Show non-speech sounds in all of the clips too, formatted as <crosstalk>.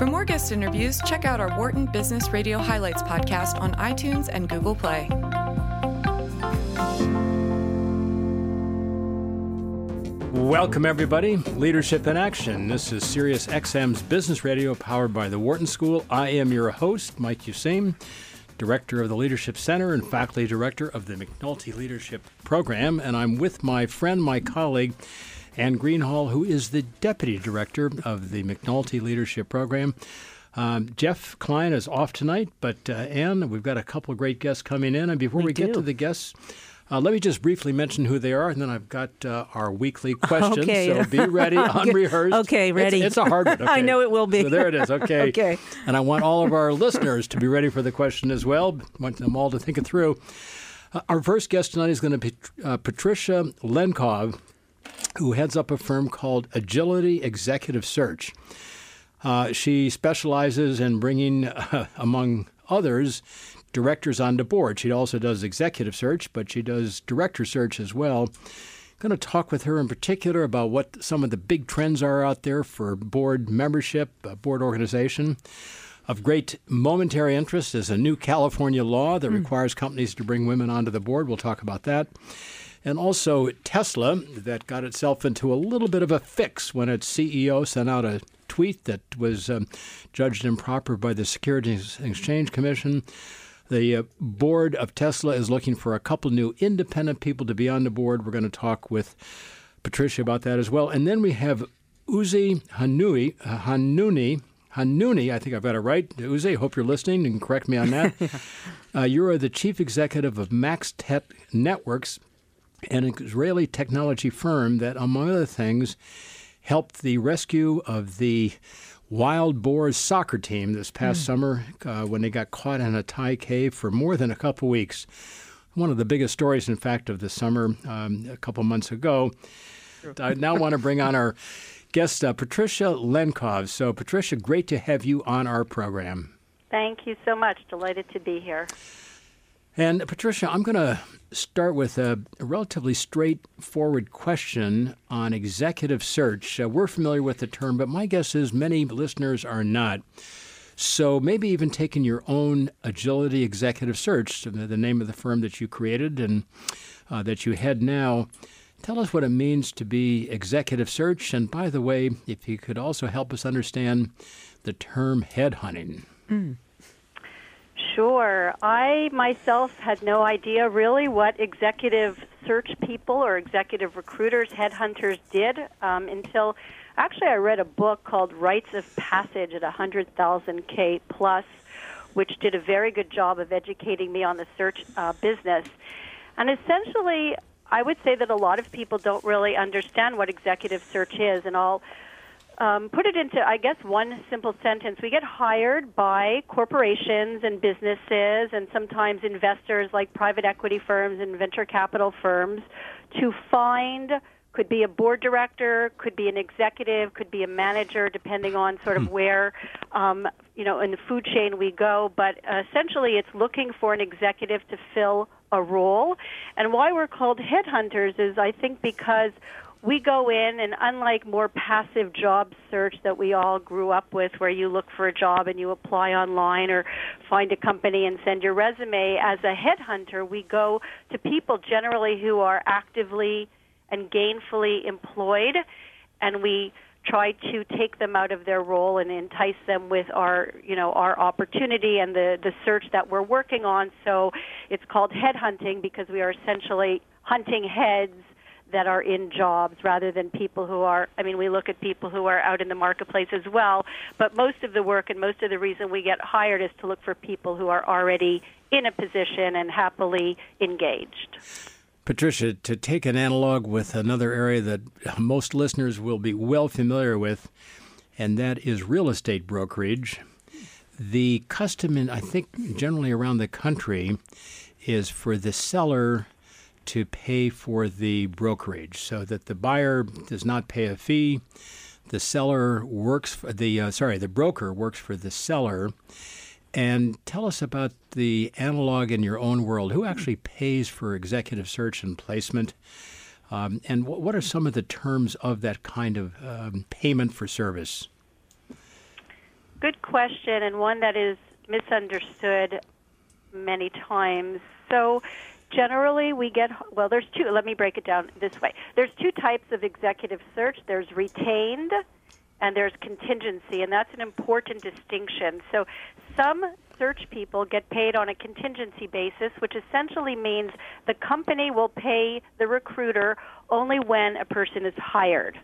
For more guest interviews, check out our Wharton Business Radio Highlights podcast on iTunes and Google Play. Welcome, everybody. Leadership in Action. This is Sirius XM's Business Radio powered by the Wharton School. I am your host, Mike Useem, Director of the Leadership Center and Faculty Director of the McNulty Leadership Program. And I'm with my friend, my colleague, Anne Greenhalgh, who is the Deputy Director of the McNulty Leadership Program. Um, Jeff Klein is off tonight, but uh, Anne, we've got a couple of great guests coming in. And before we, We get to the guests, uh, let me just briefly mention who they are, and then I've got uh, our weekly questions. Okay. So be <laughs> ready, unrehearsed. Okay, ready. It's, a hard one. <laughs> I know it will be. So there it is. <laughs> Okay. Okay. And I want all of our listeners to be ready for the question as well. I want them all to think it through. Uh, our first guest tonight is going to be uh, Patricia Lenkov, who heads up a firm called Agility Executive Search. Uh, she specializes in bringing, uh, <laughs> among others, directors onto board. She also does executive search, but she does director search as well. Going to talk with her in particular about what some of the big trends are out there for board membership, uh, board organization. Of great momentary interest is a new California law that requires companies to bring women onto the board. We'll talk about that. And also Tesla, that got itself into a little bit of a fix when its CEO sent out a tweet that was um, judged improper by the Securities and Exchange Commission. The uh, board of Tesla is looking for a couple new independent people to be on the board. We're going to talk with Patricia about that as well. And then we have Uzi Hanui, uh, Hanuni. Hanuni, I think I've got it right. Uzi, hope you're listening and correct me on that. <laughs> uh, you are the chief executive of Max Tech Networks, an Israeli technology firm that, among other things, helped the rescue of the wild boars soccer team this past summer uh, when they got caught in a Thai cave for more than a couple weeks. One of the biggest stories, in fact, of the summer um, a couple months ago. I now want to bring on our guest, uh, Patricia Lenkov. So, Patricia, great to have you on our program. Thank you so much. Delighted to be here. And Patricia, I'm going to start with a, relatively straightforward question on executive search. Uh, we're familiar with the term, but my guess is many listeners are not. So maybe even taking your own agility executive search, the, name of the firm that you created and uh, that you head now. Tell us what it means to be executive search. And by the way, if you could also help us understand the term headhunting. Sure. I myself had no idea really what executive search people or executive recruiters, headhunters did um, until actually I read a book called Rites of Passage at 100,000 K plus, which did a very good job of educating me on the search uh, business. And essentially, I would say that a lot of people don't really understand what executive search is, and I'll um, put it into, I guess, one simple sentence. We get hired by corporations and businesses and sometimes investors like private equity firms and venture capital firms to find, could be a board director, could be an executive, could be a manager, depending on sort of where, um, you know, in the food chain we go. But uh, essentially, it's looking for an executive to fill a role. And why we're called headhunters is, I think, because we go in and unlike more passive job search that we all grew up with where you look for a job and you apply online or find a company and send your resume as a headhunter we go to people generally who are actively and gainfully employed and we try to take them out of their role and entice them with our you know our opportunity and the the search that we're working on. So it's called headhunting because we are essentially hunting heads that are in jobs rather than people who are I mean we look at people who are out in the marketplace as well but most of the work and most of the reason we get hired is to look for people who are already in a position and happily engaged. Patricia, to take an analog with another area that most listeners will be well familiar with, and that is real estate brokerage. The custom, in, I think, generally around the country, is for the seller to pay for the brokerage so that the buyer does not pay a fee. The seller works for the, uh, sorry, the broker works for the seller. And tell us about the analog in your own world. Who actually pays for executive search and placement? Um, and what, what are some of the terms of that kind of um, payment for service? good question and one that is misunderstood many times. So, generally, we get well. There's two. Let me break it down this way. There's two types of executive search. There's retained, and there's contingency, and that's an important distinction. So, some search people get paid on a contingency basis, which essentially means the company will pay the recruiter only when a person is hired.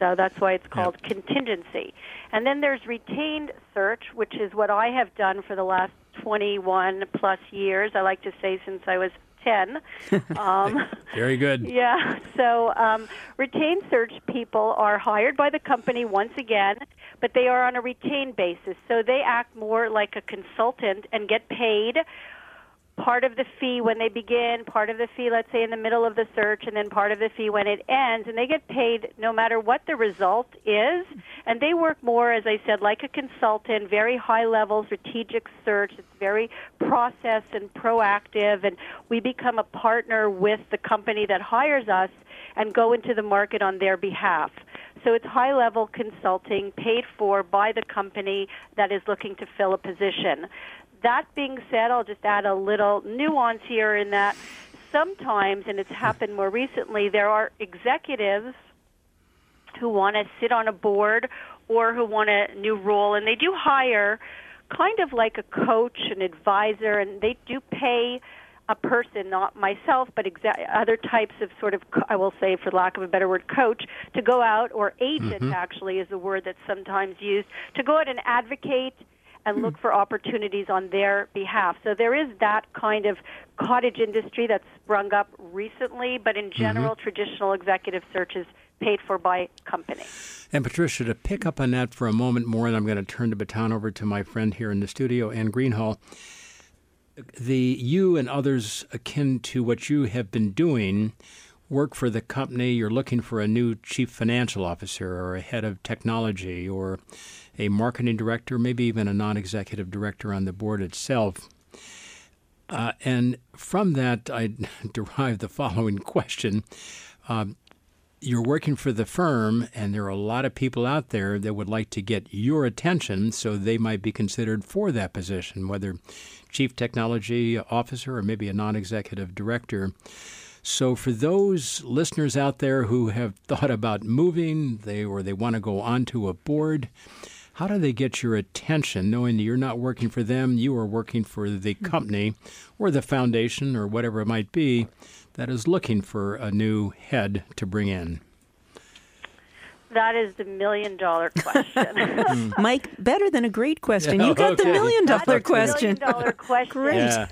So that's why it's called yep. contingency. And then there's retained search, which is what I have done for the last 21 plus years. I like to say since I was 10. <laughs> Um, Very good. Yeah. So um, retained search people are hired by the company once again, but they are on a retained basis. So they act more like a consultant and get paid part of the fee when they begin, part of the fee, let's say, in the middle of the search, and then part of the fee when it ends. And they get paid no matter what the result is. And they work more, as I said, like a consultant, very high level strategic search. It's very process and proactive. And we become a partner with the company that hires us and go into the market on their behalf. So it's high level consulting paid for by the company that is looking to fill a position. That being said, I'll just add a little nuance here in that sometimes, and it's happened more recently, there are executives who want to sit on a board or who want a new role, and they do hire kind of like a coach, an advisor, and they do pay a person, not myself, but exa- other types of sort of, I will say, for lack of a better word, coach, to go out, or agent mm-hmm. actually is a word that's sometimes used, to go out and advocate and look for opportunities on their behalf. So there is that kind of cottage industry that's sprung up recently, but in general, mm-hmm. traditional executive search is paid for by company. And Patricia, to pick up on that for a moment more, and I'm going to turn the baton over to my friend here in the studio, Anne Greenhalgh. The you and others akin to what you have been doing work for the company, you're looking for a new chief financial officer or a head of technology or a marketing director, maybe even a non executive director on the board itself. Uh, and from that, I <laughs> derive the following question. Um, you're working for the firm, and there are a lot of people out there that would like to get your attention, so they might be considered for that position, whether chief technology officer or maybe a non executive director. So, for those listeners out there who have thought about moving, they or they want to go onto a board, how do they get your attention knowing that you're not working for them, you are working for the mm-hmm. company or the foundation or whatever it might be that is looking for a new head to bring in? That is the million dollar question. <laughs> Mike, better than a great question. You got okay. the million dollar question. Million dollar <laughs> question. great. Yeah.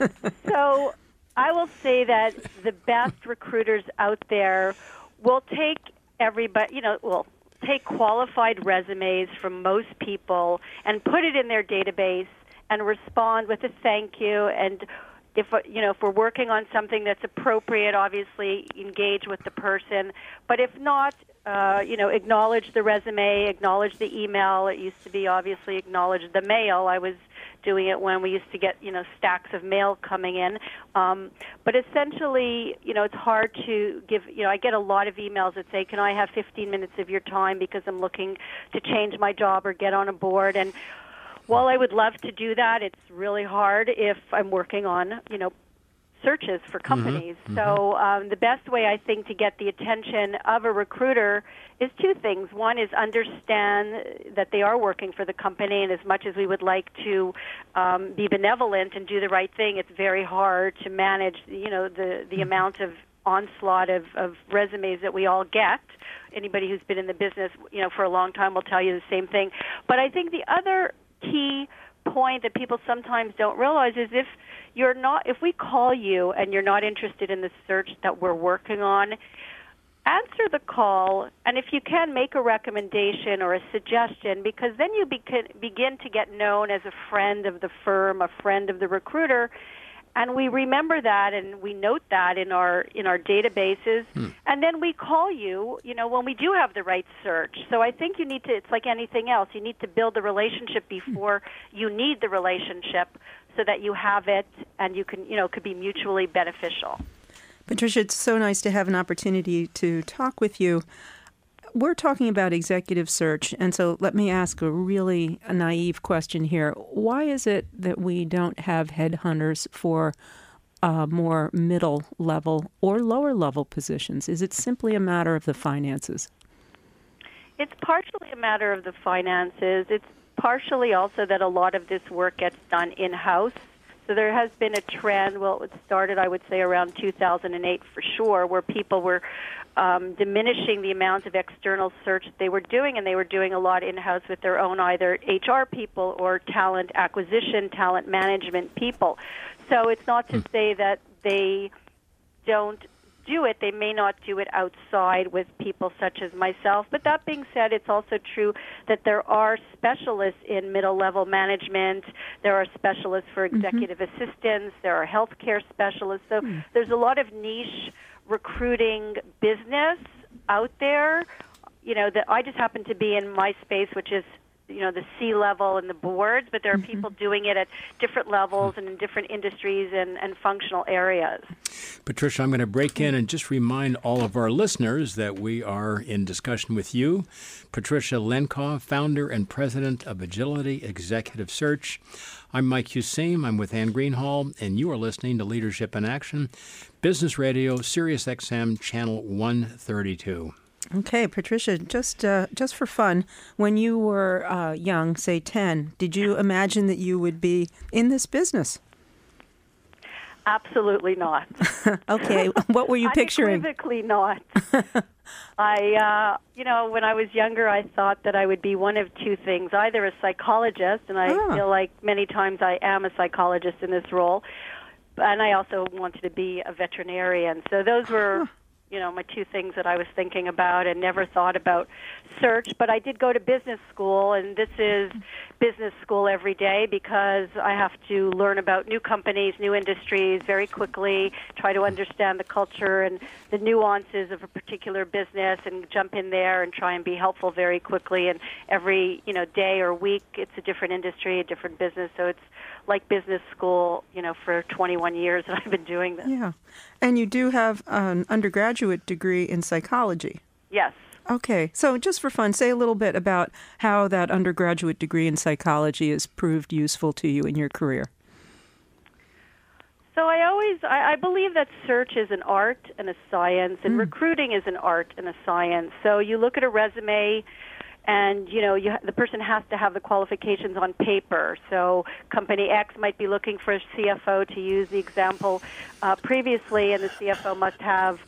So I will say that the best recruiters out there will take everybody, you know, well, take qualified resumes from most people and put it in their database and respond with a thank you. And if you know if we're working on something that's appropriate obviously engage with the person. But if not uh, you know acknowledge the resume acknowledge the email. It used to be obviously acknowledge the mail. I was doing it when we used to get you know stacks of mail coming in. Um, but essentially, you know, it's hard to give. You know, I get a lot of emails that say, "Can I have 15 minutes of your time because I'm looking to change my job or get on a board?" And while I would love to do that, it's really hard if I'm working on, you know, searches for mm-hmm. companies. Mm-hmm. So um, the best way I think to get the attention of a recruiter is two things. One is understand that they are working for the company, and as much as we would like to um, be benevolent and do the right thing, it's very hard to manage. You know the the mm-hmm. amount of onslaught of, of resumes that we all get. Anybody who's been in the business, you know, for a long time will tell you the same thing. But I think the other key point that people sometimes don't realize is if you're not if we call you and you're not interested in the search that we're working on answer the call. And if you can make a recommendation or a suggestion because then you begin to get known as a friend of the firm a friend of the recruiter and we remember that and we note that in our in our databases. Hmm. and then we call you you know when we do have the right search. So i think you need to it's like anything else you need to build the relationship before you need the relationship so that you have it and you can you know could be mutually beneficial. Patricia it's so nice to have an opportunity to talk with you we're talking about executive search, and so let me ask a really naive question here. Why is it that we don't have headhunters for uh, more middle level or lower level positions? Is it simply a matter of the finances? It's partially a matter of the finances. It's partially also that a lot of this work gets done in house. So there has been a trend. Well, it started, I would say, around 2008 for sure, where people were um, diminishing the amount of external search they were doing, and they were doing a lot in house with their own either HR people or talent acquisition, talent management people. So it's not to hmm. say that they don't do it, they may not do it outside with people such as myself. But that being said, it's also true that there are specialists in middle level management. There are specialists for mm-hmm. executive mm-hmm. assistants. There are healthcare specialists. So mm-hmm. there's a lot of niche recruiting business out there. You know that I just happen to be in my space, which is you know the C level and the boards, but there are mm-hmm. people doing it at different levels and in different industries and, and functional areas. Patricia, I'm going to break in and just remind all of our listeners that we are in discussion with you, Patricia Lenkov, founder and president of Agility Executive Search. I'm Mike Useem. I'm with Anne Greenhalgh, and you are listening to Leadership in Action, Business Radio, Sirius XM, Channel 132. Okay, Patricia, just uh, just for fun, when you were uh, young, say 10, did you imagine that you would be in this business? Absolutely not. <laughs> okay, what were you <laughs> picturing? Unequivocally not. <laughs> I, uh, you know, when I was younger, I thought that I would be one of two things: either a psychologist, and I oh. feel like many times I am a psychologist in this role, and I also wanted to be a veterinarian. So those were you know my two things that I was thinking about and never thought about search but I did go to business school and this is business school every day because I have to learn about new companies new industries very quickly try to understand the culture and the nuances of a particular business and jump in there and try and be helpful very quickly. And every you know day or week it's a different industry a different business. So it's like business school, you know, for 21 years that <laughs> I've been doing this. Yeah. And you do have an undergraduate degree in psychology. Yes. Okay. So just for fun, say a little bit about how that undergraduate degree in psychology has proved useful to you in your career. So I always I, I believe that search is an art and a science and mm. recruiting is an art and a science. So you look at a resume and you know you, the person has to have the qualifications on paper. So company X might be looking for a CFO to use the example uh, previously, and the CFO must have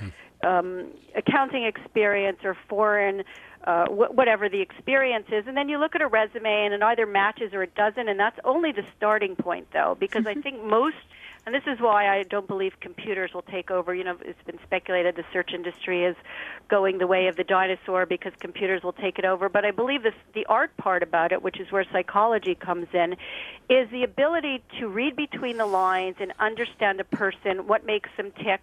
um, accounting experience or foreign. Uh, wh- whatever the experience is, and then you look at a resume and it either matches or it doesn't, and that's only the starting point, though, because I think most and this is why I don't believe computers will take over. You know, it's been speculated the search industry is going the way of the dinosaur because computers will take it over. But I believe this, the art part about it, which is where psychology comes in, is the ability to read between the lines and understand a person, what makes them tick,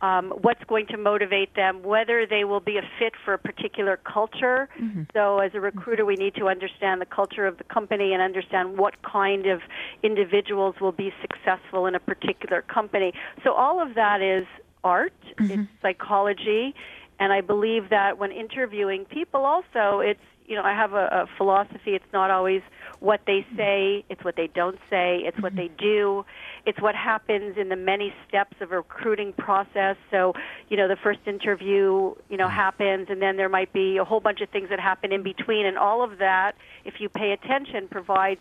um, what's going to motivate them, whether they will be a fit for a particular culture. Mm-hmm. So, as a recruiter, we need to understand the culture of the company and understand what kind of individuals will be successful in a particular company. So, all of that is art, mm-hmm. it's psychology, and I believe that when interviewing people, also, it's you know, I have a, a philosophy. It's not always what they say, it's what they don't say, it's what they do, it's what happens in the many steps of a recruiting process. So, you know, the first interview, you know, happens, and then there might be a whole bunch of things that happen in between, and all of that, if you pay attention, provides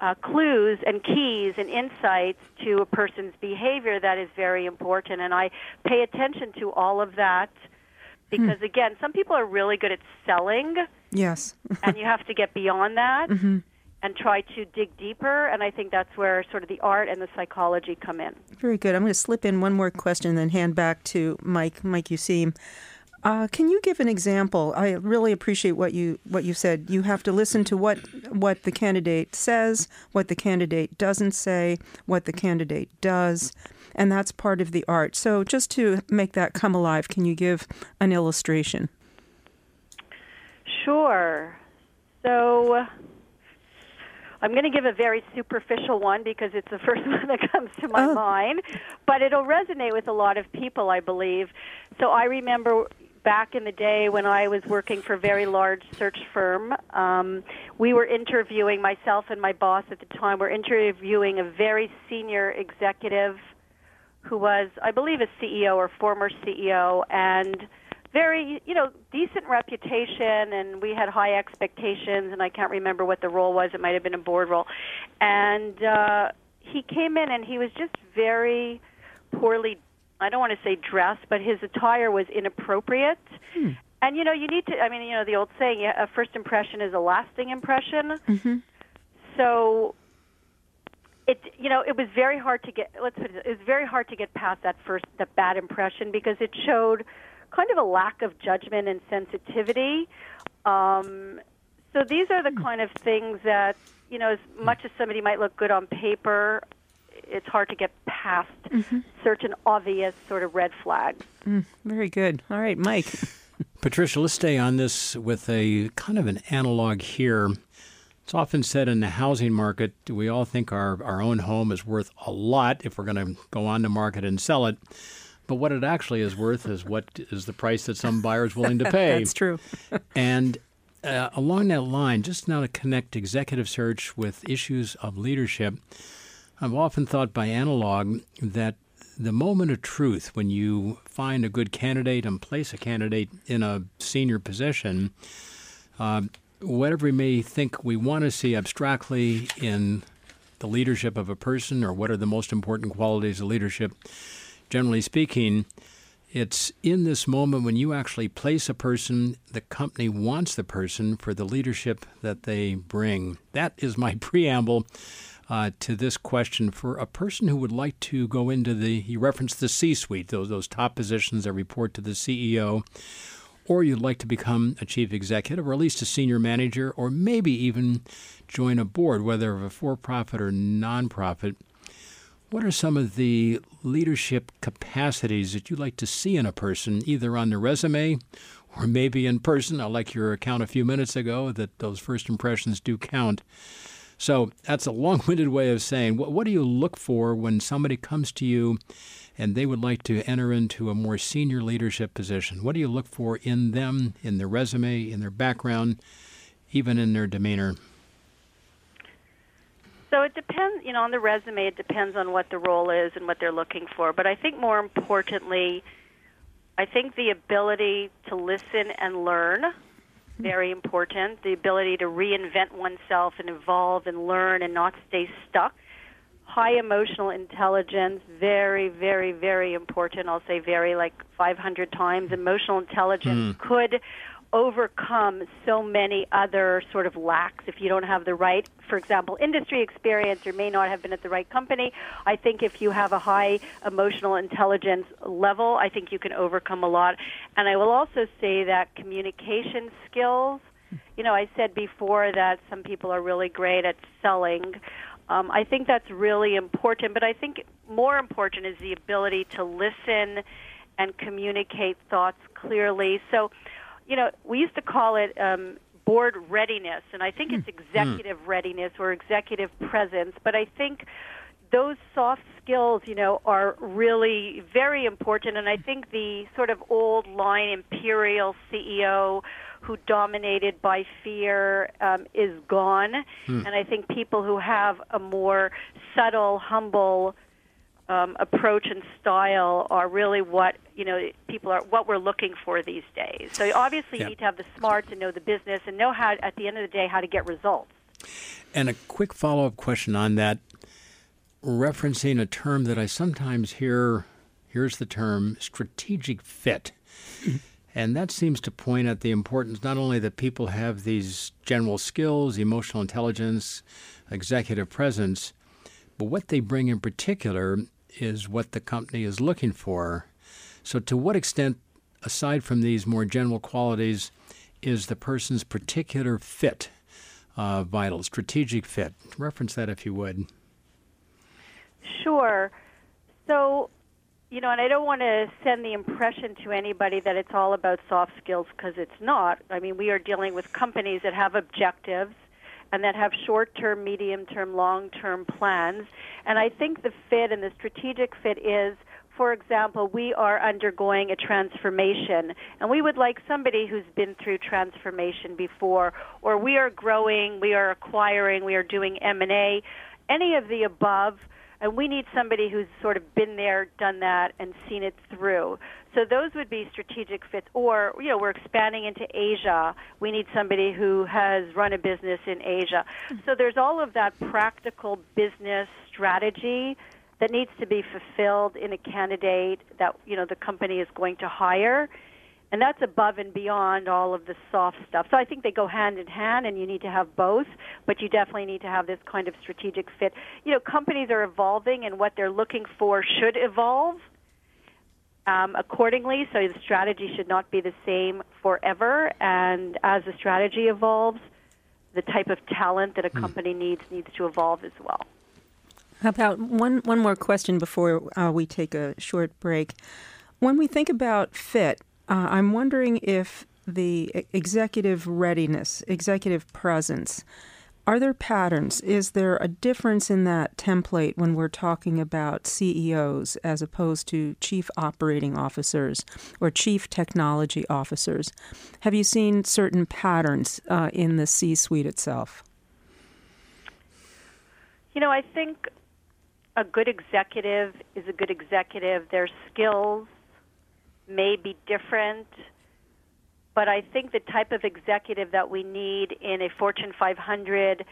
uh, clues and keys and insights to a person's behavior that is very important. And I pay attention to all of that because, hmm. again, some people are really good at selling. Yes. <laughs> and you have to get beyond that. Mm-hmm and try to dig deeper. And I think that's where sort of the art and the psychology come in. Very good. I'm going to slip in one more question and then hand back to Mike. Mike, Useem. Uh, can you give an example? I really appreciate what you what you said. You have to listen to what what the candidate says, what the candidate doesn't say, what the candidate does, and that's part of the art. So, just to make that come alive, can you give an illustration? Sure. So, I'm going to give a very superficial one because it's the <laughs> first one that comes to my oh. mind, but it'll resonate with a lot of people, I believe. So I remember back in the day when I was working for a very large search firm, um, we were interviewing myself and my boss at the time we were interviewing a very senior executive who was, I believe, a CEO or former CEO, and very, you know, decent reputation, and we had high expectations. And I can't remember what the role was; it might have been a board role. And uh, he came in, and he was just very poorly. I don't want to say dressed, but his attire was inappropriate. Hmm. And you know, you need to. I mean, you know, the old saying, "A first impression is a lasting impression." Mm-hmm. So it you know it was very hard to get let's put it, it was very hard to get past that first that bad impression because it showed kind of a lack of judgment and sensitivity. Um, so these are the hmm. kind of things that you know as much as somebody might look good on paper it's hard to get past mm-hmm. certain obvious sort of red flags. Mm, very good. All right mike. <laughs> Patricia let's stay on this with a kind of an analog here it's often said in the housing market, we all think our, our own home is worth a lot if we're going to go on the market and sell it. But what it actually is worth is what is the price that some buyer is willing to <laughs> pay. That's true. <laughs> and uh, along that line, just now to connect executive search with issues of leadership, I've often thought by analog that the moment of truth when you find a good candidate and place a candidate in a senior position, uh, whatever we may think we want to see abstractly in the leadership of a person or what are the most important qualities of leadership, generally speaking, it's in this moment when you actually place a person, the company wants the person for the leadership that they bring. That is my <laughs> preamble uh, to this question. For a person who would like to go into the, you referenced the C suite, those, those top positions that report to the CEO or you'd like to become a chief executive or at least a senior manager or maybe even join a board, whether of a for profit or nonprofit, what are some of the leadership capacities that you'd like to see in a person, either on the resume or maybe in person? I like your account a few minutes ago that those first impressions do count. So that's a long winded way of saying what, what do you look for when somebody comes to you and they would like to enter into a more senior leadership position? What do you look for in them, in their resume, in their background, even in their demeanor? So it depends, you know, on the resume, it depends on what the role is and what they're looking for. But I think more importantly, I think the ability to listen and learn very important. The ability to reinvent oneself and evolve and learn and not stay stuck high emotional intelligence, very, very, very important. I'll say very like 500 times. Emotional intelligence mm. could overcome so many other sort of lacks if you don't have the right, for example, industry experience or may not have been at the right company. I think if you have a high emotional intelligence level, I think you can overcome a lot. And I will also say that communication skills, you know, I said before that some people are really great at selling. Um, I think that's really important, but I think more important is the ability to listen and communicate thoughts clearly. So, you know, we used to call it um, board readiness, and I think it's hmm. executive mm. readiness or executive presence, but I think those soft skills, you know, are really very important. And I think the sort of old line imperial CEO who dominated by fear um, is gone, hmm. and I think people who have a more subtle, humble um, approach and style are really what you know people are what we're looking for these days. So obviously, yeah. you need to have the smarts and know the business and know how at the end of the day how to get results. And a quick follow up question on that, referencing a term that I sometimes hear. Here's the term strategic fit. <laughs> And that seems to point at the importance not only that people have these general skills, emotional intelligence, executive presence, but what they bring in particular is what the company is looking for. So, to what extent, aside from these more general qualities, is the person's particular fit uh, vital, strategic fit? Reference that if you would. Sure. So, you know, and I don't want to send the impression to anybody that it's all about soft skills because it's not. I mean, we are dealing with companies that have objectives and that have short term, medium term, long term plans. And I think the fit and the strategic fit is for example, we are undergoing a transformation and we would like somebody who's been through transformation before or we are growing, we are acquiring, we are doing M&A, any of the above and we need somebody who's sort of been there, done that, and seen it through. So those would be strategic fits. Or, you know, we're expanding into Asia. We need somebody who has run a business in Asia. Mm-hmm. So there's all of that practical business strategy that needs to be fulfilled in a candidate that you know the company is going to hire and that's above and beyond all of the soft stuff. So I think they go hand in hand, and you need to have both, but you definitely need to have this kind of strategic fit. You know, companies are evolving, and what they're looking for should evolve um, accordingly. So the strategy should not be the same forever, and as the strategy evolves, the type of talent that a hmm. company needs needs to evolve as well. How about one one more question before uh, we take a short break? When we think about fit, uh, I'm wondering if the executive readiness, executive presence, are there patterns? Is there a difference in that template when we're talking about CEOs as opposed to chief operating officers or chief technology officers? Have you seen certain patterns uh, in the C suite itself? You know, I think a good executive is a good executive. Their skills may be different, but I think the type of executive that we need in a Fortune 500,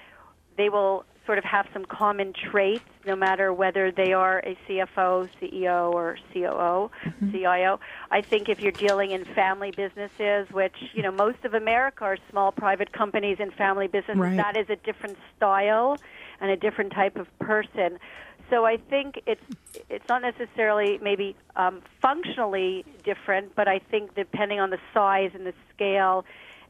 they will sort of have some common traits, no matter whether they are a CFO, CEO, or COO, mm-hmm. CIO. I think if you're dealing in family businesses, which you know most of America are small private companies and family businesses, right. that is a different style and a different type of person. So I think it's it's not necessarily maybe um, functionally different, but I think depending on the size and the scale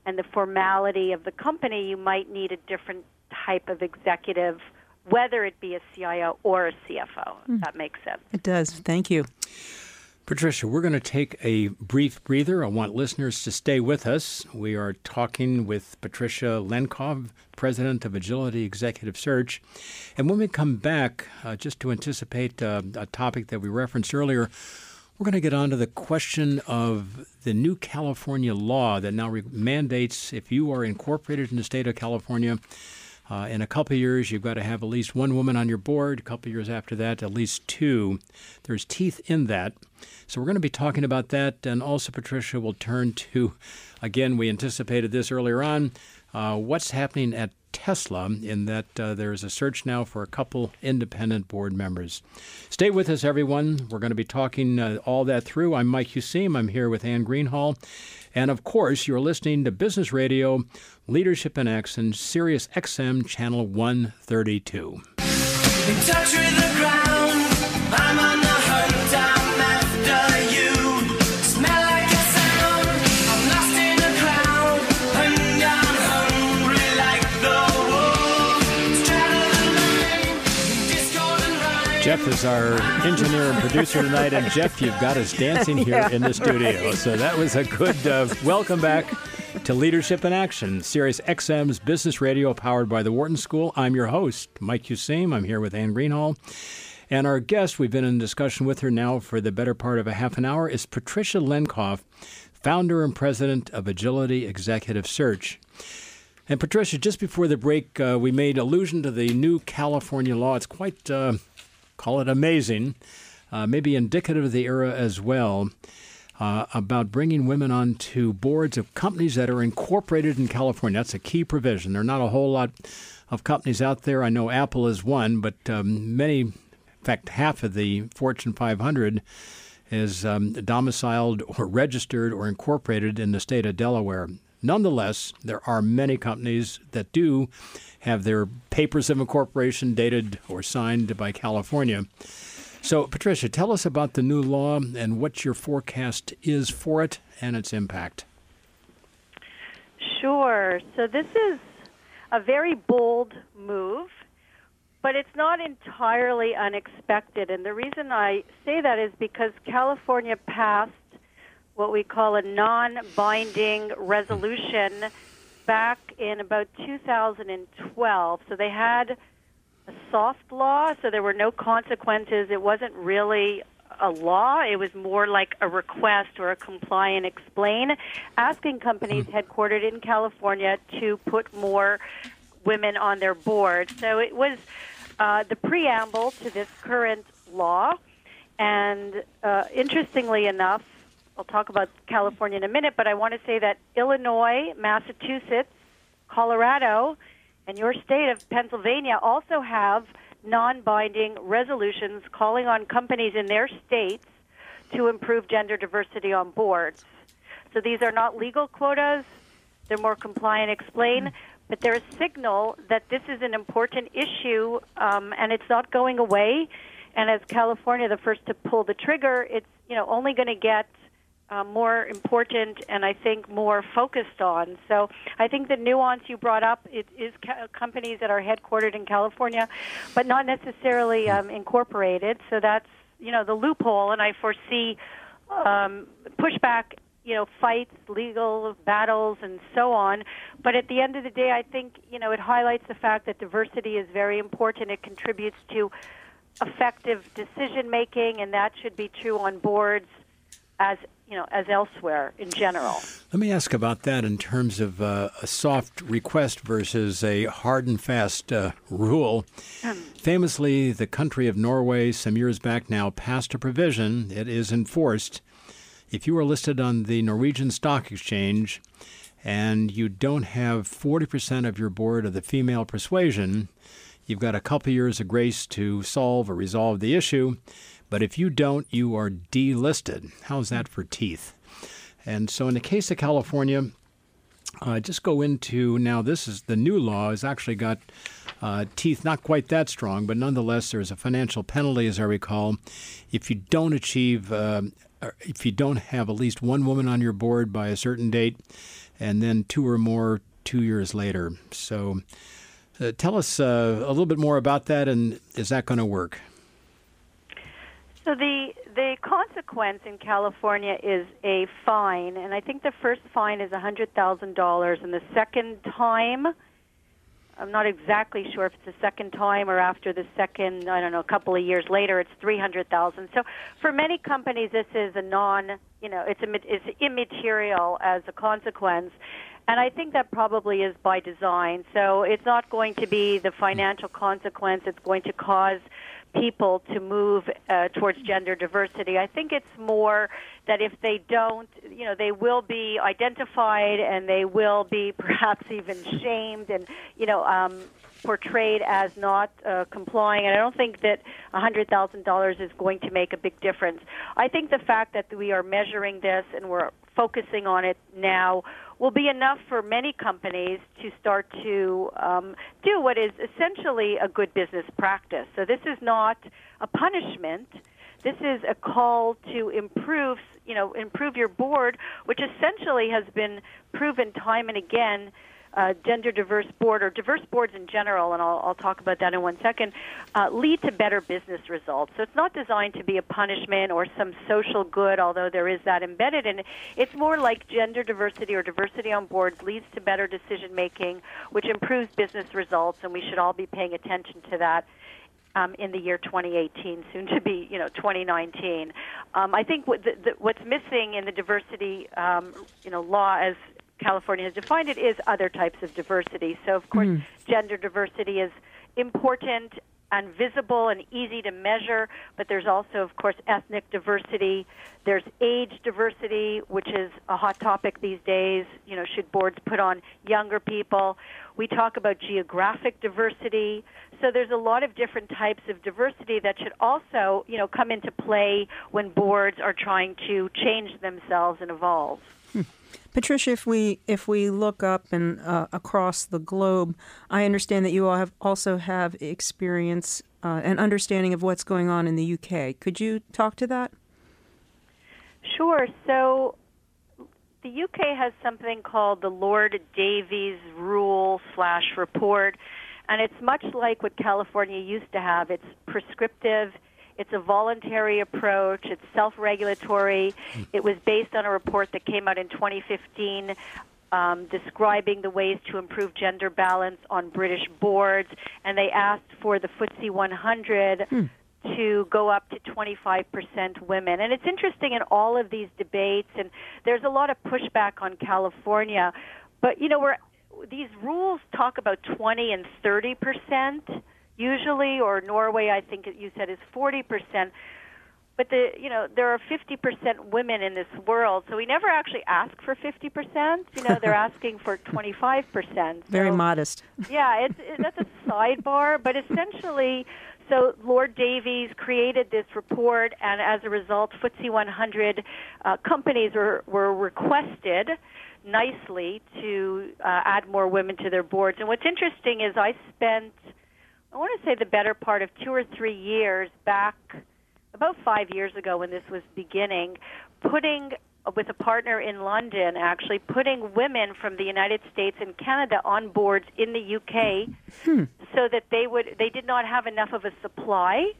and the formality of the company, you might need a different type of executive, whether it be a CIO or a CFO. Mm. That makes sense. It does. Thank you. Patricia, we're going to take a brief breather. I want listeners to stay with us. We are talking with Patricia Lenkov, President of Agility Executive Search. And when we come back, uh, just to anticipate uh, a topic that we referenced earlier, we're going to get on to the question of the new California law that now re- mandates if you are incorporated in the state of California, uh, in a couple years, you've got to have at least one woman on your board. A couple years after that, at least two. There's teeth in that. So we're going to be talking about that. And also, Patricia will turn to, again, we anticipated this earlier on, uh, what's happening at Tesla in that uh, there is a search now for a couple independent board members. Stay with us, everyone. We're going to be talking uh, all that through. I'm Mike Useem. I'm here with Anne Greenhalgh. And of course, you're listening to Business Radio, Leadership in Action, Sirius XM, Channel 132. Jeff is our engineer and producer tonight, and Jeff, you've got us dancing here <laughs> yeah. in the studio. So that was a good uh, welcome back to Leadership in Action, Sirius XM's business radio powered by the Wharton School. I'm your host, Mike Useem. I'm here with Anne Greenhalgh. And our guest, we've been in discussion with her now for the better part of a half an hour, is Patricia Lenkov, founder and president of Agility Executive Search. And Patricia, just before the break, uh, we made allusion to the new California law. It's quite uh, call it amazing, uh, maybe indicative of the era as well, uh, about bringing women onto boards of companies that are incorporated in California. That's a key provision. There are not a whole lot of companies out there. I know Apple is one, but um, many, in fact, half of the Fortune 500 is um, domiciled or registered or incorporated in the state of Delaware. Nonetheless, there are many companies that do have their papers of incorporation dated or signed by California. So, Patricia, tell us about the new law and what your forecast is for it and its impact. Sure. So, this is a very bold move, but it's not entirely unexpected. And the reason I say that is because California passed what we call a non binding resolution back in about 2012. So they had soft law, so there were no consequences. It wasn't really a law. It was more like a request or a comply and explain, asking companies <laughs> headquartered in California to put more women on their board. So it was uh, the preamble to this current law. And uh, interestingly enough, I'll talk about California in a minute, but I want to say that Illinois, Massachusetts, Colorado, and your state of Pennsylvania also have non binding resolutions calling on companies in their states to improve gender diversity on boards. So these are not legal quotas, they're more comply and explain, but they're a signal that this is an important issue um, and it's not going away. And as California, the first to pull the trigger, it's you know only going to get uh, more important and I think more focused on. So I think the nuance you brought up it is ca- companies that are headquartered in California, but not necessarily um, incorporated. So that's you know the loophole, and I foresee um, pushback. You know, fights, legal battles, and so on. But at the end of the day, I think you know it highlights the fact that diversity is very important. It contributes to effective decision making, and that should be true on boards as you know as elsewhere in general. Let me ask about that in terms of uh, a soft request versus a hard and fast uh, rule. Um, Famously, the country of Norway, some years back now, passed a provision. It is enforced. If you are listed on the Norwegian Stock Exchange and you don't have 40% of your board of the female persuasion, you've got a couple years of grace to solve or resolve the issue. But if you don't, you are delisted. How's that for teeth? And so, in the case of California, uh, just go into now. This is the new law has actually got uh, teeth not quite that strong, but nonetheless, there is a financial penalty, as I recall, if you don't achieve, uh, if you don't have at least one woman on your board by a certain date, and then two or more two years later. So, uh, tell us uh, a little bit more about that, and is that going to work? So the the consequence in California is a fine, and I think the first fine is hundred thousand dollars, and the second time, I'm not exactly sure if it's the second time or after the second, I don't know, a couple of years later, it's three hundred thousand. So for many companies, this is a non, you know, it's it's immaterial as a consequence. And I think that probably is by design. So it's not going to be the financial consequence. It's going to cause people to move uh, towards gender diversity. I think it's more that if they don't, you know, they will be identified and they will be <laughs> perhaps even shamed and, you know, um, portrayed as not uh, complying. And I don't think that $100,000 is going to make a big difference. I think the fact that we are measuring this and we're focusing on it now will be enough for many companies to start to um, do what is essentially a good business practice. So this is not a punishment. This is a call to improve, you know, improve your board, which essentially has been proven time and again uh, gender diverse board or diverse boards in general, and I'll, I'll talk about that in one second, uh, lead to better business results. So it's not designed to be a punishment or some social good, although there is that embedded in it. It's more like gender diversity or diversity on boards leads to better decision making, which improves business results, and we should all be paying attention to that. Um, in the year 2018, soon to be, you know, 2019. Um, I think what the, the, what's missing in the diversity, um, you know, law as California has defined it is other types of diversity. So, of course, mm. gender diversity is important and visible and easy to measure, but there's also, of course, ethnic diversity. There's age diversity, which is a hot topic these days. You know, should boards put on younger people? We talk about geographic diversity. So there's a lot of different types of diversity that should also, you know, come into play when boards are trying to change themselves and evolve. Patricia, if we if we look up and uh, across the globe, I understand that you all have also have experience uh, and understanding of what's going on in the UK. Could you talk to that? Sure. So the UK has something called the Lord Davies Rule slash Report, and it's much like what California used to have. It's prescriptive it's a voluntary approach. It's self-regulatory. It was based on a report that came out in 2015 um, describing the ways to improve gender balance on British boards, and they asked for the FTSE 100 hmm. to go up to 25% women. And it's interesting in all of these debates, and there's a lot of pushback on California. But, you know, we're, these rules talk about 20 and 30% usually, or Norway, I think you said, is 40% but the you know there are 50% women in this world so we never actually ask for 50% you know they're <laughs> asking for 25% very modest. Yeah it's it, that's a sidebar but essentially so Lord Davies created this report and as a result FTSE 100 uh, companies were were requested nicely to uh, add more women to their boards. And what's interesting is I spent I want to say the better part of 2 or 3 years back about five years ago when this was beginning, putting with a partner in London, actually putting women from the United States and Canada on boards in the UK, hmm. so that they would they did not have enough of a supply,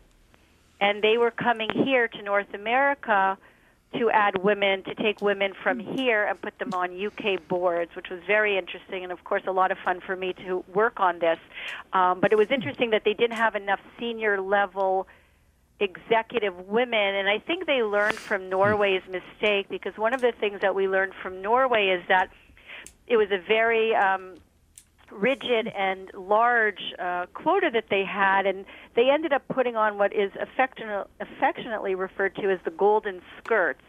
and they were coming here to North America to add women to take women from here and put them on UK boards, which was very interesting and of course a lot of fun for me to work on this. Um, but it was interesting that they didn't have enough senior level executive women and I think they learned from Norway's mistake because one of the things that we learned from Norway is that it was a very um, rigid and large uh, quota that they had, and they ended up putting on what is affectionate, affectionately referred to as the golden skirts.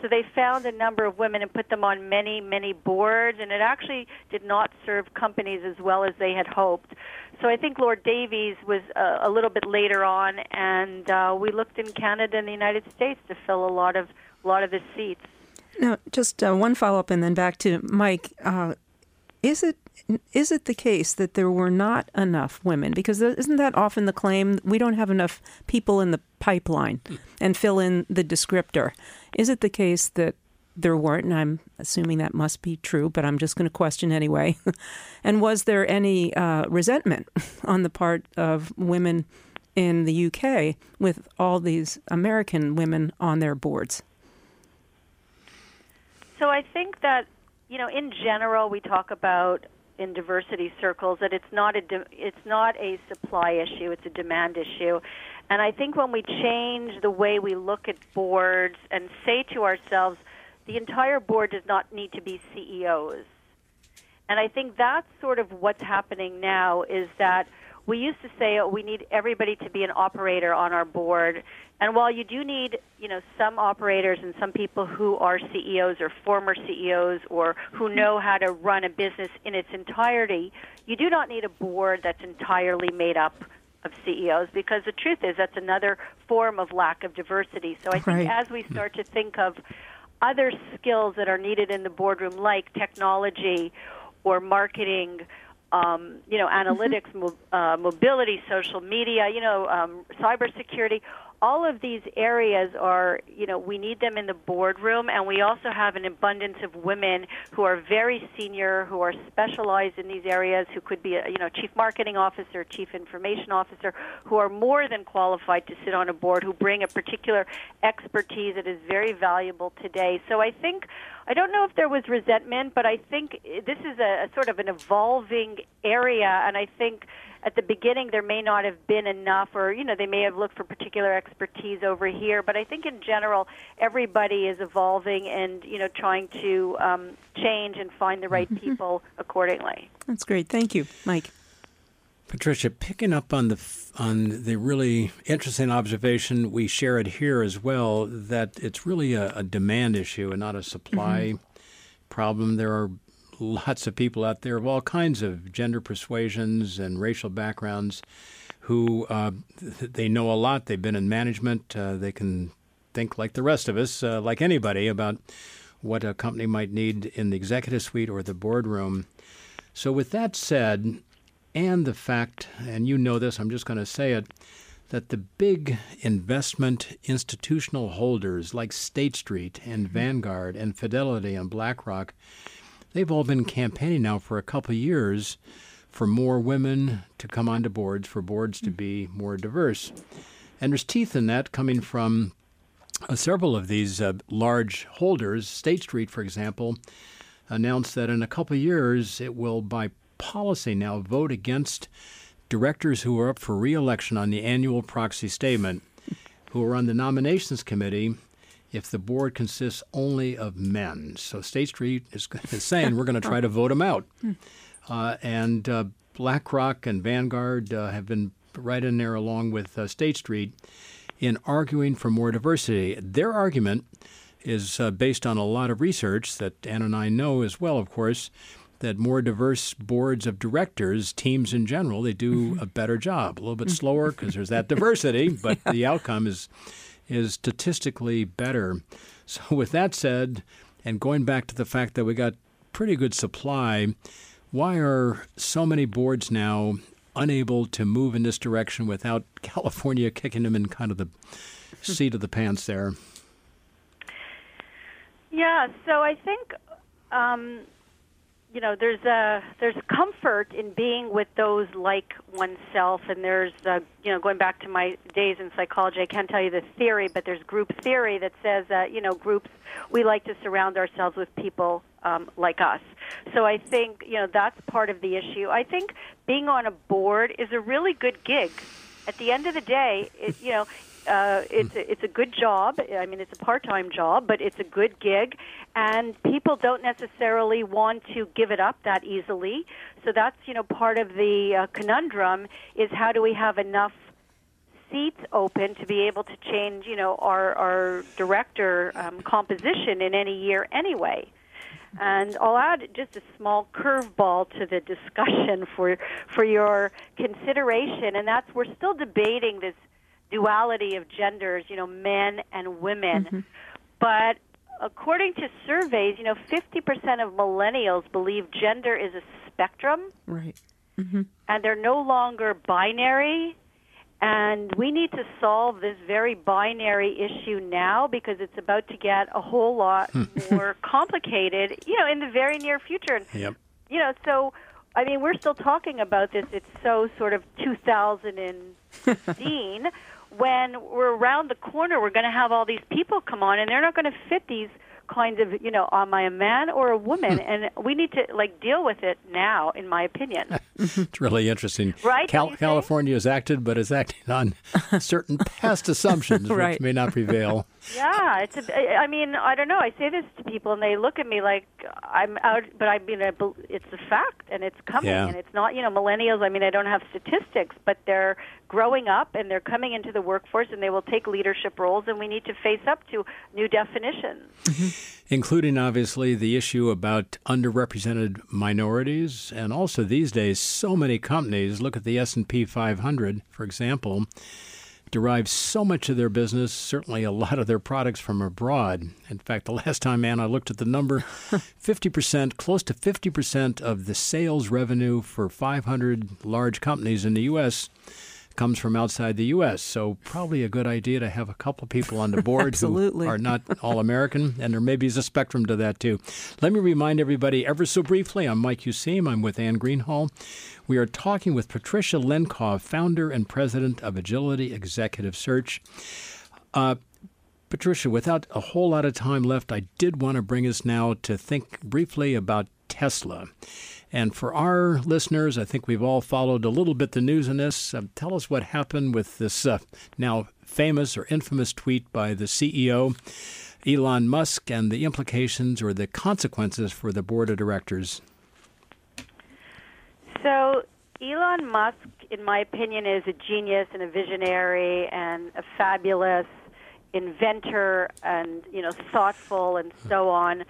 So they found a number of women and put them on many, many boards, and it actually did not serve companies as well as they had hoped. So I think Lord Davies was uh, a little bit later on, and uh, we looked in Canada and the United States to fill a lot of a lot of the seats. Now, just uh, one follow up, and then back to Mike. Uh, is it is it the case that there were not enough women? Because isn't that often the claim? We don't have enough people in the pipeline, and fill in the descriptor. Is it the case that there weren't, and I'm assuming that must be true, but I'm just going to question anyway. <laughs> and was there any uh, resentment <laughs> on the part of women in the UK with all these American women on their boards? So I think that you know, in general, we talk about in diversity circles that it's not a de- it's not a supply issue; it's a demand issue. And I think when we change the way we look at boards and say to ourselves, the entire board does not need to be CEOs. And I think that's sort of what's happening now is that we used to say oh, we need everybody to be an operator on our board. And while you do need, you know, some operators and some people who are CEOs or former CEOs or who know how to run a business in its entirety, you do not need a board that's entirely made up of CEOs because the truth is that's another form of lack of diversity. So I think right. as we start to think of other skills that are needed in the boardroom, like technology or marketing, um, you know, analytics, mm-hmm. mo- uh, mobility, social media, you know, um, cybersecurity, all of these areas are, you know, we need them in the boardroom, and we also have an abundance of women who are very senior, who are specialized in these areas, who could be, a, you know, chief marketing officer, chief information officer, who are more than qualified to sit on a board, who bring a particular expertise that is very valuable today. So I think I don't know if there was resentment, but I think this is a, a sort of an evolving area, and I think at the beginning there may not have been enough or you know they may have looked for particular expertise over here but i think in general everybody is evolving and you know trying to um, change and find the right mm-hmm. people accordingly. That's great. Thank you mike Patricia, picking up on the on the really interesting observation, we share it here as well that it's really a, a demand issue and not a supply mm-hmm. problem. There are lots of people out there of all kinds of gender persuasions and racial backgrounds who uh, they know a lot. They've been in management. Uh, they can think like the rest of us, uh, like anybody, about what a company might need in the executive suite or the boardroom. So, with that said, and the fact, and you know this, I'm just going to say it, that the big investment institutional holders like State Street and Vanguard and Fidelity and BlackRock they've all been campaigning now for a couple of years for more women to come onto boards, for boards to be more diverse. And there's teeth in that coming from uh, several of these uh, large holders. State Street, for example, announced that in a couple of years it will, by policy now, vote against directors who are up for reelection on the annual proxy statement. who are on the nominations committee if the board consists only of men. So State Street is, is saying we're going to try to vote them out. Uh, and uh, BlackRock and Vanguard uh, have been right in there along with uh, State Street in arguing for more diversity. Their argument is uh, based on a lot of research that Anne and I know as well, of course, that more diverse boards of directors, teams in general, they do mm-hmm. a better job. A little bit mm-hmm. slower because there's that diversity, <laughs> but the outcome is is statistically better. So, <laughs> with that said, and going back to the fact that we got pretty good supply, why are so many boards now unable to move in this direction without <laughs> California kicking them in kind of the hmm. seat of the pants there? Yeah, so I think um, you know there's a there's comfort in being with those like oneself, and there's uh, you know going back to my days in psychology, I can't tell you the theory, but there's group theory that says that you know groups we like to surround ourselves with people um, like us. So I think you know that's part of the issue. I think being on a board is a really good gig. At the end of the day, it, you know, uh, it's a, it's a good job. I mean, it's a part-time job, but it's a good gig, and people don't necessarily want to give it up that easily. So that's you know part of the uh, conundrum is how do we have enough seats open to be able to change you know our our director um, composition in any year anyway. And I'll add just a small curveball to the discussion <laughs> for for your consideration, and that's we're still debating this duality of genders, you know, men and women. Mm-hmm. But according to surveys, you know, 50% of millennials believe gender is a spectrum Right. and they're no longer binary. And we need to solve this very binary issue now because it's about to get a whole lot <laughs> more complicated, you know, in the very near future. And Yep. you know, so I mean, we're still talking about this. It's so sort of 2015 <laughs> when we're around the corner. We're going to have all these people come on, and they're not going to fit these kinds of, you know, am I a man or a woman? Hmm. and we need to like deal with it now, in my opinion. <laughs> It's really interesting. Right, Cal- don't you think? California has acted, but is acting on certain past assumptions, <laughs> Right. which may not prevail. Yeah, it's a. I- mean, I don't know. I say this to people, and they look at me like I'm out. But I mean, it's a fact, and it's coming, Yeah. and it's not. You know, millennials. I mean, I don't have statistics, but they're growing up, and they're coming into the workforce, and they will take leadership roles, and we need to face up to new definitions. Mm-hmm. including obviously the issue about underrepresented minorities and also these days so many companies look at the S&P 500 for example derive so much of their business certainly a lot of their products from abroad. In fact the <laughs> last time man I looked at the number <laughs> 50% close to 50% of the sales revenue for 500 large companies in the US comes from outside the U.S. So probably a good idea to have a couple people on the <laughs> board who are not all American, and there maybe is a spectrum to that too. Let me remind everybody ever so briefly. I'm Mike Useem. I'm with Anne Greenhalgh. We are talking with Patricia Lenkov, founder and president of Agility Executive Search. Uh, Patricia, without a whole lot of time left, I did want to bring us now to think briefly about Tesla. And for our listeners, I think we've all followed a little bit the news in this. Uh, tell us what happened with this uh, now famous or infamous tweet by the CEO, Elon Musk, and the implications or the consequences for the board of directors. So Elon Musk, in my opinion, is a genius and a visionary and a fabulous inventor and you know thoughtful and so on.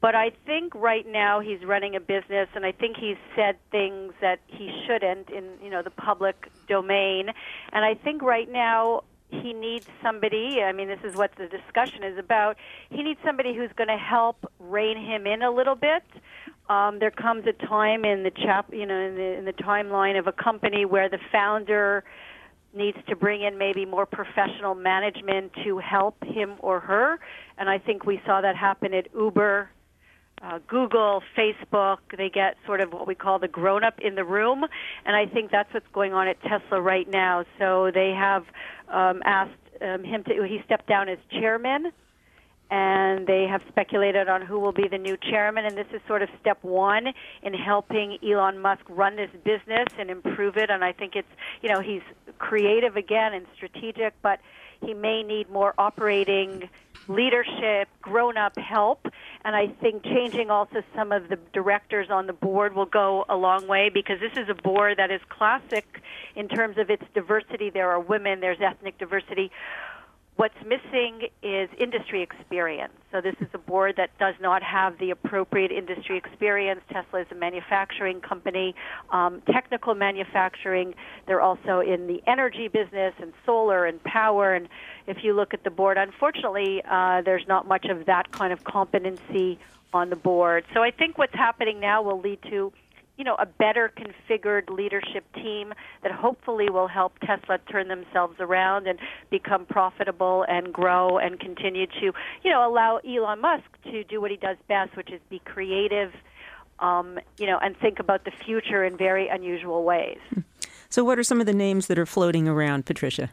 But I think right now he's running a business, and I think he's said things that he shouldn't in you know the public domain. And I think right now he needs somebody. I mean, this is what the discussion is about. He needs somebody who's going to help rein him in a little bit. Um, there comes a time in the chap, you know, in the, in the timeline of a company where the founder needs to bring in maybe more professional management to help him or her. And I think we saw that happen at Uber, uh, Google, Facebook. They get sort of what we call the grown up in the room. And I think that's what's going on at Tesla right now. So they have um, asked um, him to, he stepped down as chairman. And they have speculated on who will be the new chairman, and this is sort of step one in helping Elon Musk run this business and improve it. And I think it's, you know, he's creative again and strategic, but he may need more operating leadership, grown up help. And I think changing also some of the directors on the board will go a long way because this is a board that is classic in terms of its diversity. There are women, there's ethnic diversity. What's missing is industry experience. So this is a board that does not have the appropriate industry experience. Tesla is a manufacturing company, um, technical manufacturing. They're also in the energy business and solar and power. And if you look at the board, unfortunately, uh, there's not much of that kind of competency on the board. So I think what's happening now will lead to you know, a better configured leadership team that hopefully will help Tesla turn themselves around and become profitable and grow and continue to, you know, allow Elon Musk to do what he does best, which is be creative, um, you know, and think about the future in very unusual ways. <laughs> So, what are some of the names that are floating around, Patricia?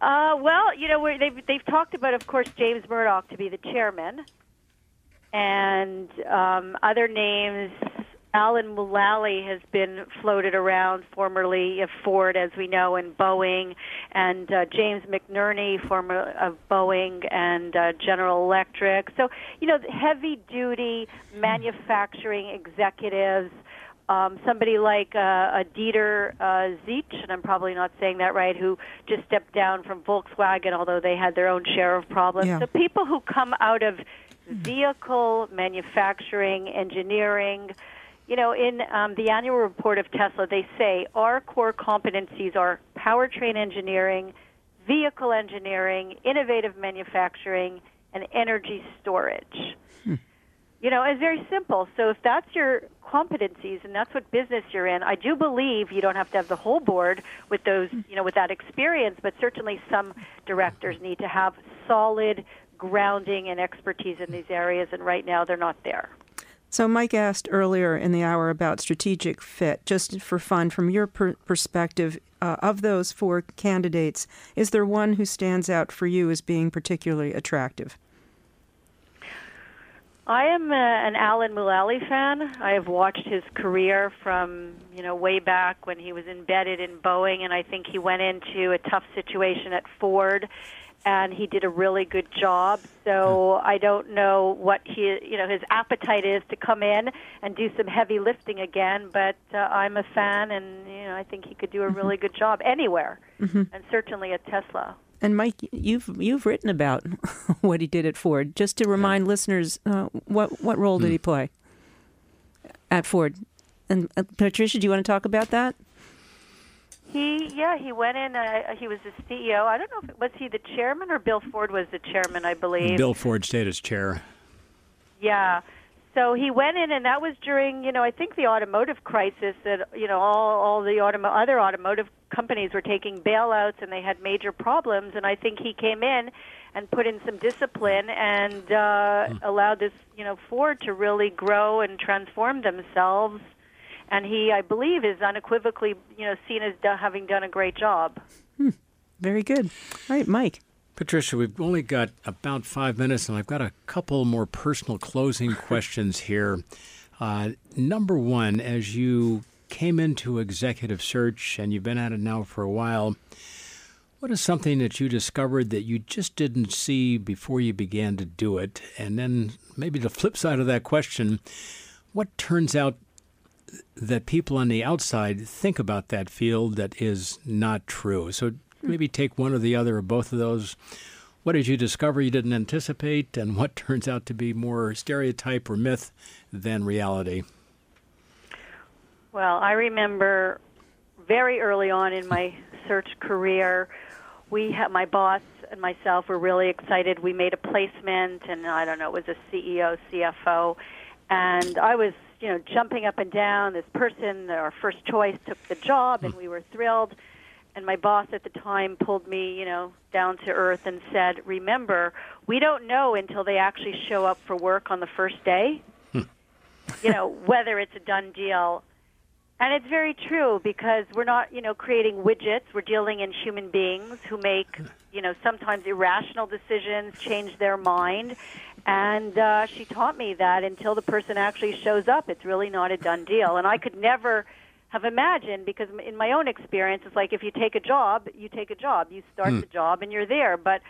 Uh, well, you know, they've they've talked about, of course, James Murdoch to be the chairman, and um, other names Alan Mulally has been floated around, formerly of Ford, as we know, and Boeing, and uh, James McNerney, former of Boeing and uh, General Electric. So, you know, heavy duty manufacturing executives. Um, somebody like uh, a Dieter uh, and I'm probably not saying that right, who just stepped down from Volkswagen, although they had their own share of problems. Yeah. So people who come out of vehicle manufacturing, engineering, you know, in um, the annual report of Tesla, they say our core competencies are powertrain engineering, vehicle engineering, innovative manufacturing, and energy storage. Hmm. You know, it's very simple. So if that's your competencies and that's what business you're in, I do believe you don't have to have the whole board with those, you know, with that experience, but certainly some directors need to have solid grounding and expertise in these areas, and right now they're not there. So, Mike asked earlier in the hour about strategic fit. Just for fun, from your per- perspective, uh, of those four candidates, is there one who stands out for you as being particularly attractive? I am uh, an Alan Mulally fan. I have watched his career from you know way back when he was embedded in Boeing, and I think he went into a tough situation at Ford and he did a really good job. So I don't know what he, you know, his appetite is to come in and do some heavy lifting again. But uh, I'm a fan, and you know, I think he could do a really good job anywhere, mm-hmm. and certainly at Tesla. And Mike, you've you've written about <laughs> what he did at Ford. Just to remind yeah. listeners, uh, what what role did he play at Ford? And uh, Patricia, do you want to talk about that? He yeah he went in. Uh, he was the CEO. I don't know if it, was he the chairman or Bill Ford was the chairman. I believe Bill Ford stayed as chair. Yeah. So he went in, and that was during, you know, I think the automotive crisis. That you know, all all the automo- other automotive companies were taking bailouts, and they had major problems. And I think he came in and put in some discipline and uh, hmm. allowed this, you know, Ford to really grow and transform themselves and he, I believe, is unequivocally, you know, seen as do- having done a great job. Hmm. Very good. All right, Mike. Patricia, we've only got about five minutes, and I've got a couple more personal closing <laughs> questions here. Uh, number one, as you came into executive search and you've been at it now for a while, what is something that you discovered that you just didn't see before you began to do it? And then maybe the flip side of that question, what turns out that people on the outside think about that field that is not true. So hmm. maybe take one or the other or both of those. What did you discover you didn't anticipate, and what <laughs> turns out to be more stereotype or myth than reality? Well, I remember very early on in my search career, we had my boss and myself were really excited. We made a placement, and I don't know, it was a CEO, CFO, and I was you know, jumping up and down. This person, our first choice, took the job, and we were thrilled. And my boss at the time pulled me, you know, down to earth and said, "Remember, we don't know until they actually show up for work on the first day. Hmm. you know, <laughs> whether it's a done deal." And it's very true because we're not, you know, creating widgets. We're dealing in human beings who make, you know, sometimes irrational decisions, change their mind. And uh, she taught me that until the person actually shows up, it's really not a done deal. And I could never have imagined because in my own experience it's like if you take a job you take a job you start Hmm. the job and you're there but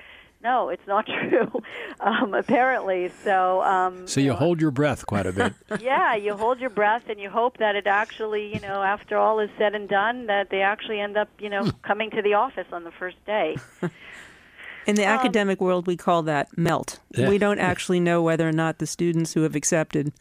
no it's not <laughs> true um, apparently so um, So you hold your breath quite a bit. <laughs> yeah you hold your breath and you hope that it actually you know after all is said and done that they actually end up you know <laughs> coming to the office on the first day In the academic world, we call that melt. Yeah. We don't actually know whether or not the students who have accepted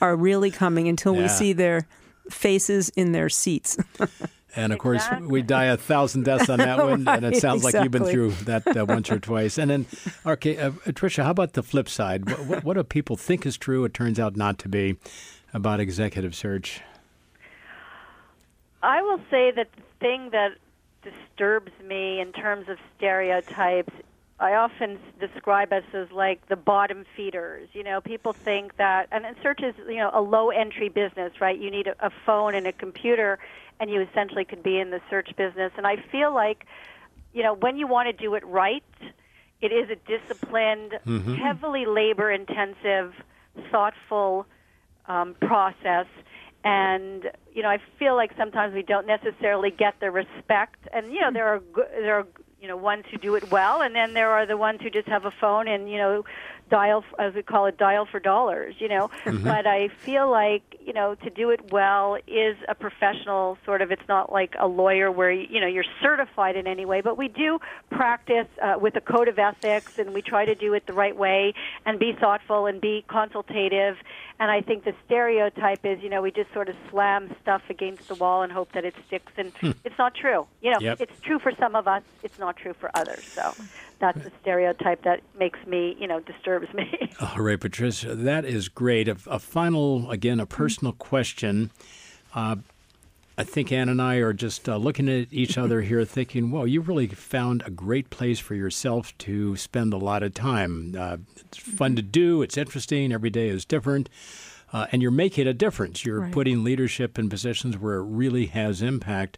are really coming until Yeah. we see their faces in their seats. <laughs> And of course, Exactly. we die a thousand deaths on that <laughs> one, and it Right, sounds like you've been through that uh, once or twice. And then, okay, uh, Tricia, how about the flip side? What, what, what do people think is true? It turns out not to be about executive search. I will say that the thing that disturbs me in terms of stereotypes, I often describe us as like the bottom feeders. You know, people think that, and search is you know a low entry business, right? You need a, a phone and a computer, and you essentially could be in the search business. And I feel like, you know, when you want to do it right, it is a disciplined, heavily labor intensive, thoughtful um, process. And you know, I feel like sometimes we don't necessarily get the respect. And you know, there are there are you know ones who do it well, and then there are the ones who just have a phone and you know dial as we call it dial for dollars. You know, mm-hmm. but I feel like you know to do it well is a professional sort of. It's not like a lawyer where you know you're certified in any way, but we do practice uh, with a code of ethics, and we try to do it the right way and be thoughtful and be consultative. And I think the stereotype is, you know, we just sort of slam stuff against the wall and hope that it sticks. And hmm. it's not true. You know, Yep. it's true for some of us. It's not true for others. So that's the hmm. stereotype that makes me, you know, disturbs me. <laughs> All right, Patricia, that is great. A, a final, again, a personal question. Uh, I think Anne and I are just uh, looking at each other <laughs> here, thinking, "Well, you really found a great place for yourself to spend a lot of time. Uh, it's fun to do. It's interesting. Every day is different." Uh, and you're making a difference. You're Right. putting leadership in positions where it really has impact.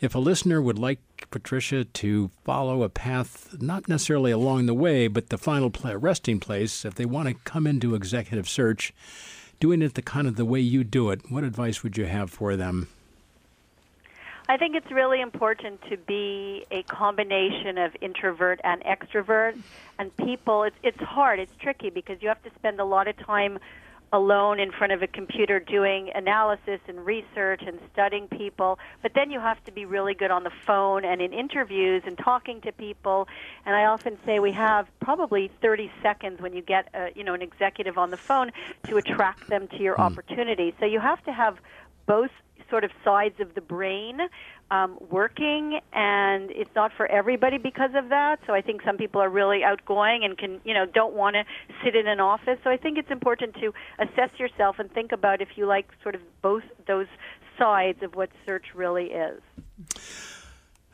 If a listener would like Patricia to follow a path, not necessarily along the way, but the final resting place, if they want to come into executive search, doing it the kind of the way you do it, what advice would you have for them? I think it's really important to be a combination of introvert and extrovert. And people, it's it's hard, it's tricky because you have to spend a lot of time alone in front of a computer doing analysis and research and studying people. But then you have to be really good on the phone and in interviews and talking to people. And I often say we have probably 30 seconds when you get a, you know an executive on the phone to attract them to your hmm. opportunity. So you have to have both sort of sides of the brain um, working, and it's not for everybody because of that. So I think some people are really outgoing and can, you know, don't want to sit in an office. So I think it's important to assess yourself and think about if you like sort of both those sides of what search really is.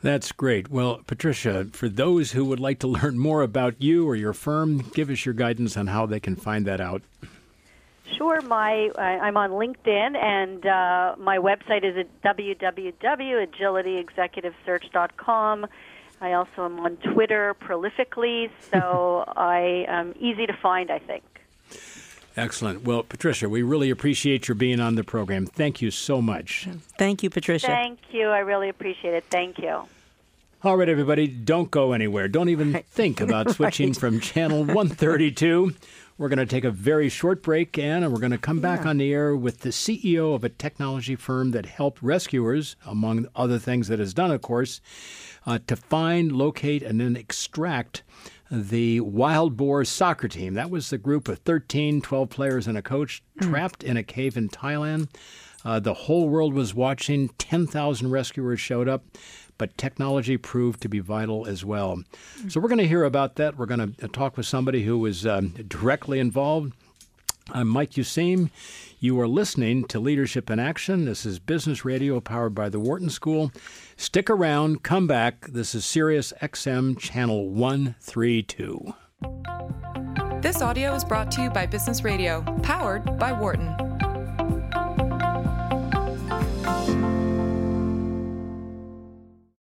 That's great. Well, Patricia, for those who would like to <laughs> learn more about you or your firm, give us your guidance on how they can find that out. Sure, my I- I'm on LinkedIn, and uh, my website is at www.agilityexecutivesearch.com. I also am on Twitter prolifically, so <laughs> I am easy to find. I think. Excellent. Well, Patricia, we really appreciate your being on the program. Thank you so much. Thank you, Patricia. Thank you. I really appreciate it. Thank you. All right, everybody, don't go anywhere. Don't even think about <laughs> switching from channel 132. We're going to take a very short break, Anne, and we're going to come back on the air with the CEO of a technology firm that helped rescuers, among other things that has done, of course, uh, to find, locate, and then extract the wild boar soccer team. That was the group of 13, 12 players and a coach trapped in a cave in Thailand. Uh, the whole world was watching. 10,000 rescuers showed up, but technology proved to be vital as well. So we're going to hear about that. We're going to talk with somebody who was um, directly involved. I'm Mike Useem. You are listening to Leadership in Action. This is Business Radio powered by the Wharton School. Stick around, come back. This is Sirius XM Channel 132. This audio is brought to you by Business Radio, powered by Wharton.